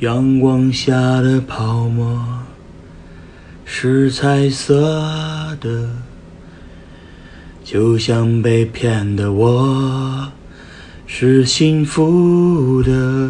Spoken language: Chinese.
阳光下的泡沫是彩色的就像被骗的我是幸福的。